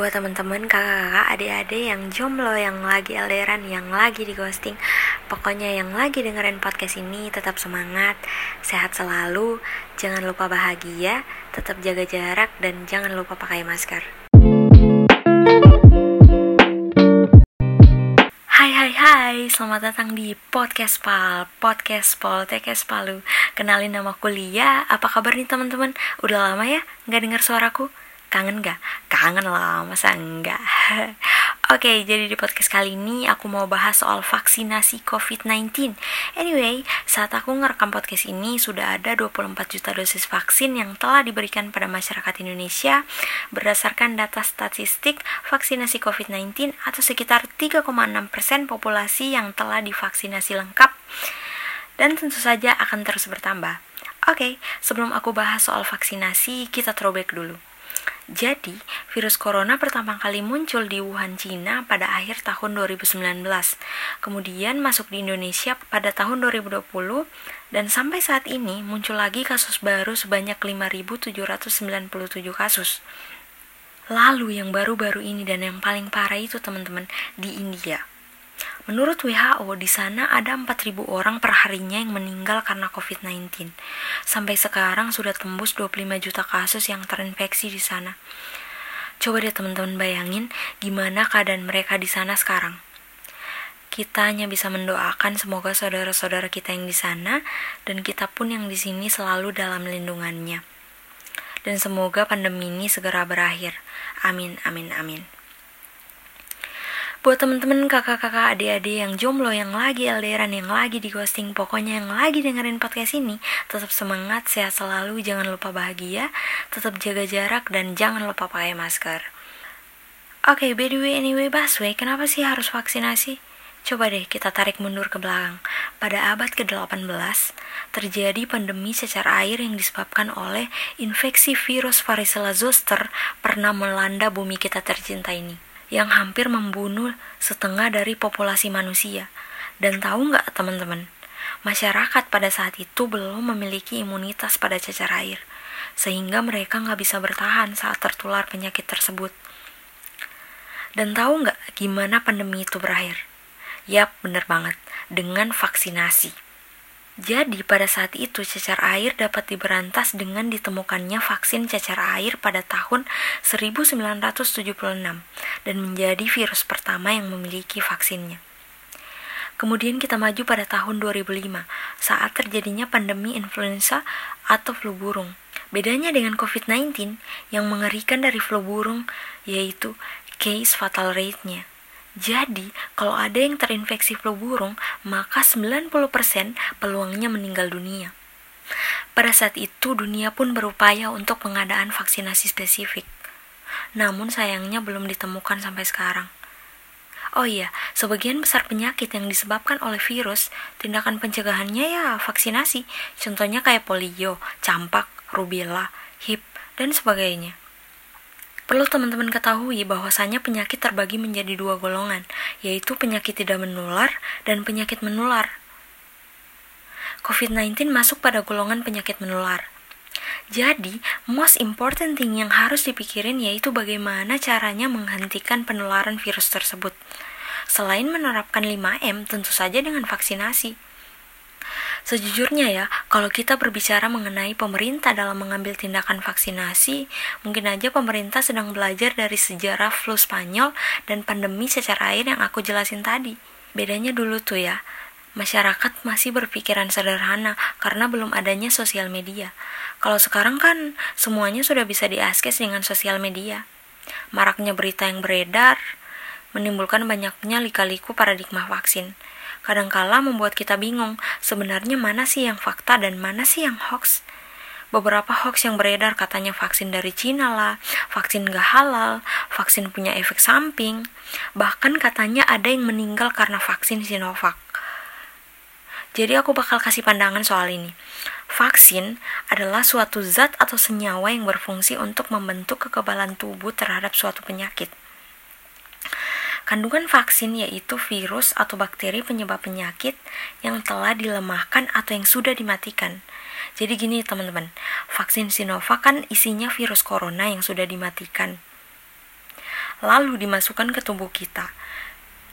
buat teman-teman kakak-kakak adik-adik yang jomblo yang lagi LDRan yang lagi di ghosting pokoknya yang lagi dengerin podcast ini tetap semangat sehat selalu jangan lupa bahagia tetap jaga jarak dan jangan lupa pakai masker Hai hai hai, selamat datang di Podcast Pal, Podcast Pol, TKS Palu Kenalin nama kuliah, apa kabar nih teman-teman? Udah lama ya nggak dengar suaraku? Kangen gak? Kangen lah, masa enggak? Oke, jadi di podcast kali ini aku mau bahas soal vaksinasi COVID-19. Anyway, saat aku ngerekam podcast ini sudah ada 24 juta dosis vaksin yang telah diberikan pada masyarakat Indonesia berdasarkan data statistik vaksinasi COVID-19 atau sekitar 3,6% populasi yang telah divaksinasi lengkap dan tentu saja akan terus bertambah. Oke, sebelum aku bahas soal vaksinasi, kita throwback dulu. Jadi, virus corona pertama kali muncul di Wuhan, Cina pada akhir tahun 2019. Kemudian masuk di Indonesia pada tahun 2020 dan sampai saat ini muncul lagi kasus baru sebanyak 5.797 kasus. Lalu yang baru-baru ini dan yang paling parah itu teman-teman di India. Menurut WHO, di sana ada 4.000 orang perharinya yang meninggal karena COVID-19. Sampai sekarang sudah tembus 25 juta kasus yang terinfeksi di sana. Coba deh teman-teman bayangin gimana keadaan mereka di sana sekarang. Kita hanya bisa mendoakan semoga saudara-saudara kita yang di sana dan kita pun yang di sini selalu dalam lindungannya. Dan semoga pandemi ini segera berakhir. Amin, amin, amin. Buat temen-temen kakak-kakak adik-adik yang jomblo yang lagi LDRan yang lagi di ghosting pokoknya yang lagi dengerin podcast ini tetap semangat sehat selalu jangan lupa bahagia tetap jaga jarak dan jangan lupa pakai masker. Oke okay, by the way anyway Baswe kenapa sih harus vaksinasi? Coba deh kita tarik mundur ke belakang. Pada abad ke-18 terjadi pandemi cacar air yang disebabkan oleh infeksi virus varicella zoster pernah melanda bumi kita tercinta ini yang hampir membunuh setengah dari populasi manusia. Dan tahu nggak teman-teman, masyarakat pada saat itu belum memiliki imunitas pada cacar air, sehingga mereka nggak bisa bertahan saat tertular penyakit tersebut. Dan tahu nggak gimana pandemi itu berakhir? Yap, bener banget, dengan vaksinasi. Jadi pada saat itu cacar air dapat diberantas dengan ditemukannya vaksin cacar air pada tahun 1976 dan menjadi virus pertama yang memiliki vaksinnya. Kemudian kita maju pada tahun 2005 saat terjadinya pandemi influenza atau flu burung. Bedanya dengan COVID-19 yang mengerikan dari flu burung yaitu case fatal rate-nya. Jadi, kalau ada yang terinfeksi flu burung, maka 90% peluangnya meninggal dunia. Pada saat itu, dunia pun berupaya untuk pengadaan vaksinasi spesifik. Namun sayangnya belum ditemukan sampai sekarang. Oh iya, sebagian besar penyakit yang disebabkan oleh virus, tindakan pencegahannya ya vaksinasi. Contohnya kayak polio, campak, rubella, hip, dan sebagainya. Perlu teman-teman ketahui bahwasanya penyakit terbagi menjadi dua golongan, yaitu penyakit tidak menular dan penyakit menular. COVID-19 masuk pada golongan penyakit menular. Jadi, most important thing yang harus dipikirin yaitu bagaimana caranya menghentikan penularan virus tersebut. Selain menerapkan 5M, tentu saja dengan vaksinasi. Sejujurnya ya, kalau kita berbicara mengenai pemerintah dalam mengambil tindakan vaksinasi, mungkin aja pemerintah sedang belajar dari sejarah flu Spanyol dan pandemi cacar air yang aku jelasin tadi. Bedanya dulu tuh ya, masyarakat masih berpikiran sederhana karena belum adanya sosial media. Kalau sekarang kan semuanya sudah bisa diakses dengan sosial media. Maraknya berita yang beredar menimbulkan banyaknya lika-liku paradigma vaksin kadangkala membuat kita bingung sebenarnya mana sih yang fakta dan mana sih yang hoax. Beberapa hoax yang beredar katanya vaksin dari Cina lah, vaksin gak halal, vaksin punya efek samping, bahkan katanya ada yang meninggal karena vaksin Sinovac. Jadi aku bakal kasih pandangan soal ini. Vaksin adalah suatu zat atau senyawa yang berfungsi untuk membentuk kekebalan tubuh terhadap suatu penyakit. Kandungan vaksin yaitu virus atau bakteri penyebab penyakit yang telah dilemahkan atau yang sudah dimatikan. Jadi gini teman-teman, vaksin Sinovac kan isinya virus corona yang sudah dimatikan. lalu dimasukkan ke tubuh kita.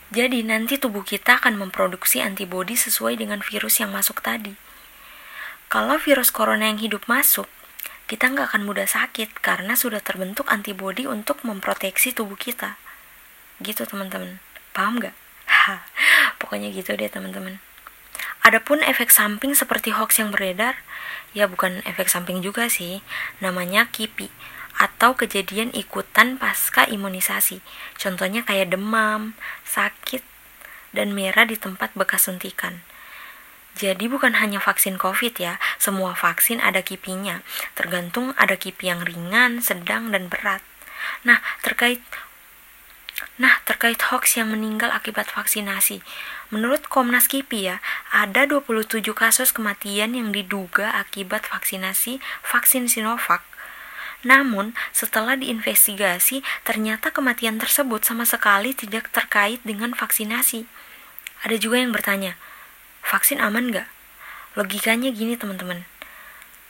Jadi nanti tubuh kita akan memproduksi antibodi sesuai dengan virus yang masuk tadi. Kalau virus corona yang hidup masuk, kita nggak akan mudah sakit karena sudah terbentuk antibodi untuk memproteksi tubuh kita. Gitu teman-teman. Paham nggak? Pokoknya gitu deh teman-teman. Adapun efek samping seperti hoax yang beredar, ya bukan efek samping juga sih, namanya KIPI atau kejadian ikutan pasca imunisasi. Contohnya kayak demam, sakit, dan merah di tempat bekas suntikan. Jadi bukan hanya vaksin COVID ya, semua vaksin ada kipinya. Tergantung ada kipi yang ringan, sedang, dan berat. Nah, terkait Nah, terkait hoax yang meninggal akibat vaksinasi. Menurut Komnas KIPI ya, ada 27 kasus kematian yang diduga akibat vaksinasi vaksin Sinovac. Namun, setelah diinvestigasi, ternyata kematian tersebut sama sekali tidak terkait dengan vaksinasi. Ada juga yang bertanya, vaksin aman nggak? Logikanya gini teman-teman,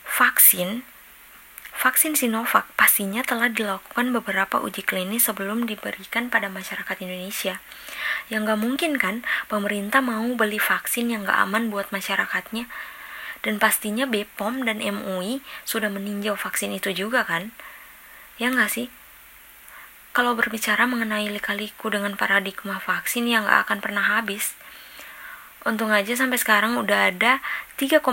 vaksin Vaksin Sinovac pastinya telah dilakukan beberapa uji klinis sebelum diberikan pada masyarakat Indonesia. Yang nggak mungkin kan pemerintah mau beli vaksin yang nggak aman buat masyarakatnya. Dan pastinya BPOM dan MUI sudah meninjau vaksin itu juga kan? Ya nggak sih? Kalau berbicara mengenai lika-liku dengan paradigma vaksin yang nggak akan pernah habis, Untung aja sampai sekarang udah ada 3,6%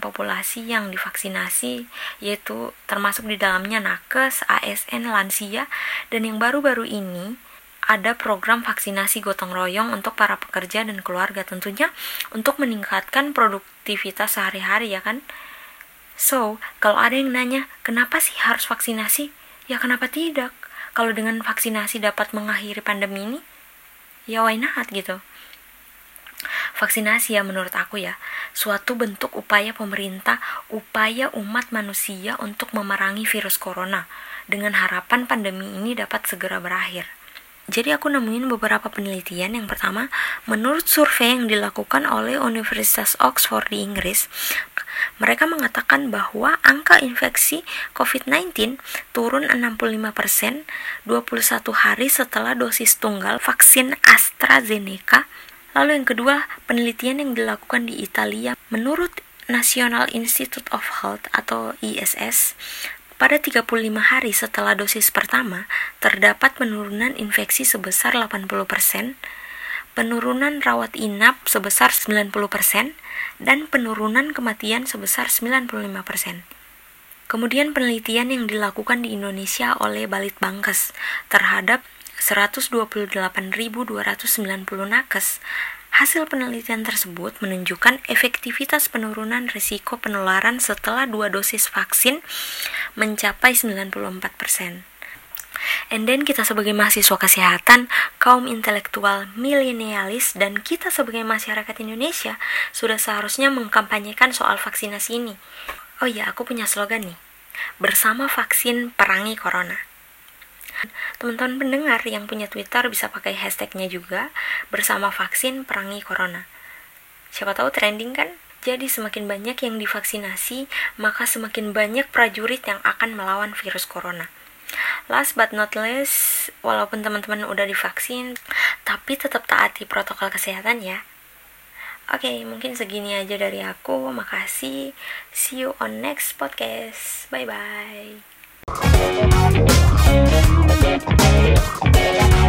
populasi yang divaksinasi, yaitu termasuk di dalamnya nakes, ASN, lansia, dan yang baru-baru ini ada program vaksinasi gotong royong untuk para pekerja dan keluarga tentunya untuk meningkatkan produktivitas sehari-hari ya kan. So, kalau ada yang nanya, kenapa sih harus vaksinasi? Ya kenapa tidak? Kalau dengan vaksinasi dapat mengakhiri pandemi ini, ya why not gitu. Vaksinasi ya menurut aku ya, suatu bentuk upaya pemerintah, upaya umat manusia untuk memerangi virus corona dengan harapan pandemi ini dapat segera berakhir. Jadi aku nemuin beberapa penelitian. Yang pertama, menurut survei yang dilakukan oleh Universitas Oxford di Inggris, mereka mengatakan bahwa angka infeksi COVID-19 turun 65% 21 hari setelah dosis tunggal vaksin AstraZeneca Lalu yang kedua, penelitian yang dilakukan di Italia menurut National Institute of Health atau ISS pada 35 hari setelah dosis pertama terdapat penurunan infeksi sebesar 80%, penurunan rawat inap sebesar 90%, dan penurunan kematian sebesar 95%. Kemudian penelitian yang dilakukan di Indonesia oleh Balitbangkes terhadap 128.290 nakes. Hasil penelitian tersebut menunjukkan efektivitas penurunan risiko penularan setelah dua dosis vaksin mencapai 94%. And then kita sebagai mahasiswa kesehatan, kaum intelektual milenialis, dan kita sebagai masyarakat Indonesia sudah seharusnya mengkampanyekan soal vaksinasi ini. Oh iya, aku punya slogan nih. Bersama vaksin perangi corona. Teman-teman pendengar yang punya Twitter bisa pakai hashtagnya juga bersama vaksin perangi corona. Siapa tahu trending kan? Jadi semakin banyak yang divaksinasi, maka semakin banyak prajurit yang akan melawan virus corona. Last but not least, walaupun teman-teman udah divaksin, tapi tetap taati protokol kesehatan ya. Oke, okay, mungkin segini aja dari aku. Makasih. See you on next podcast. Bye bye. Yeah.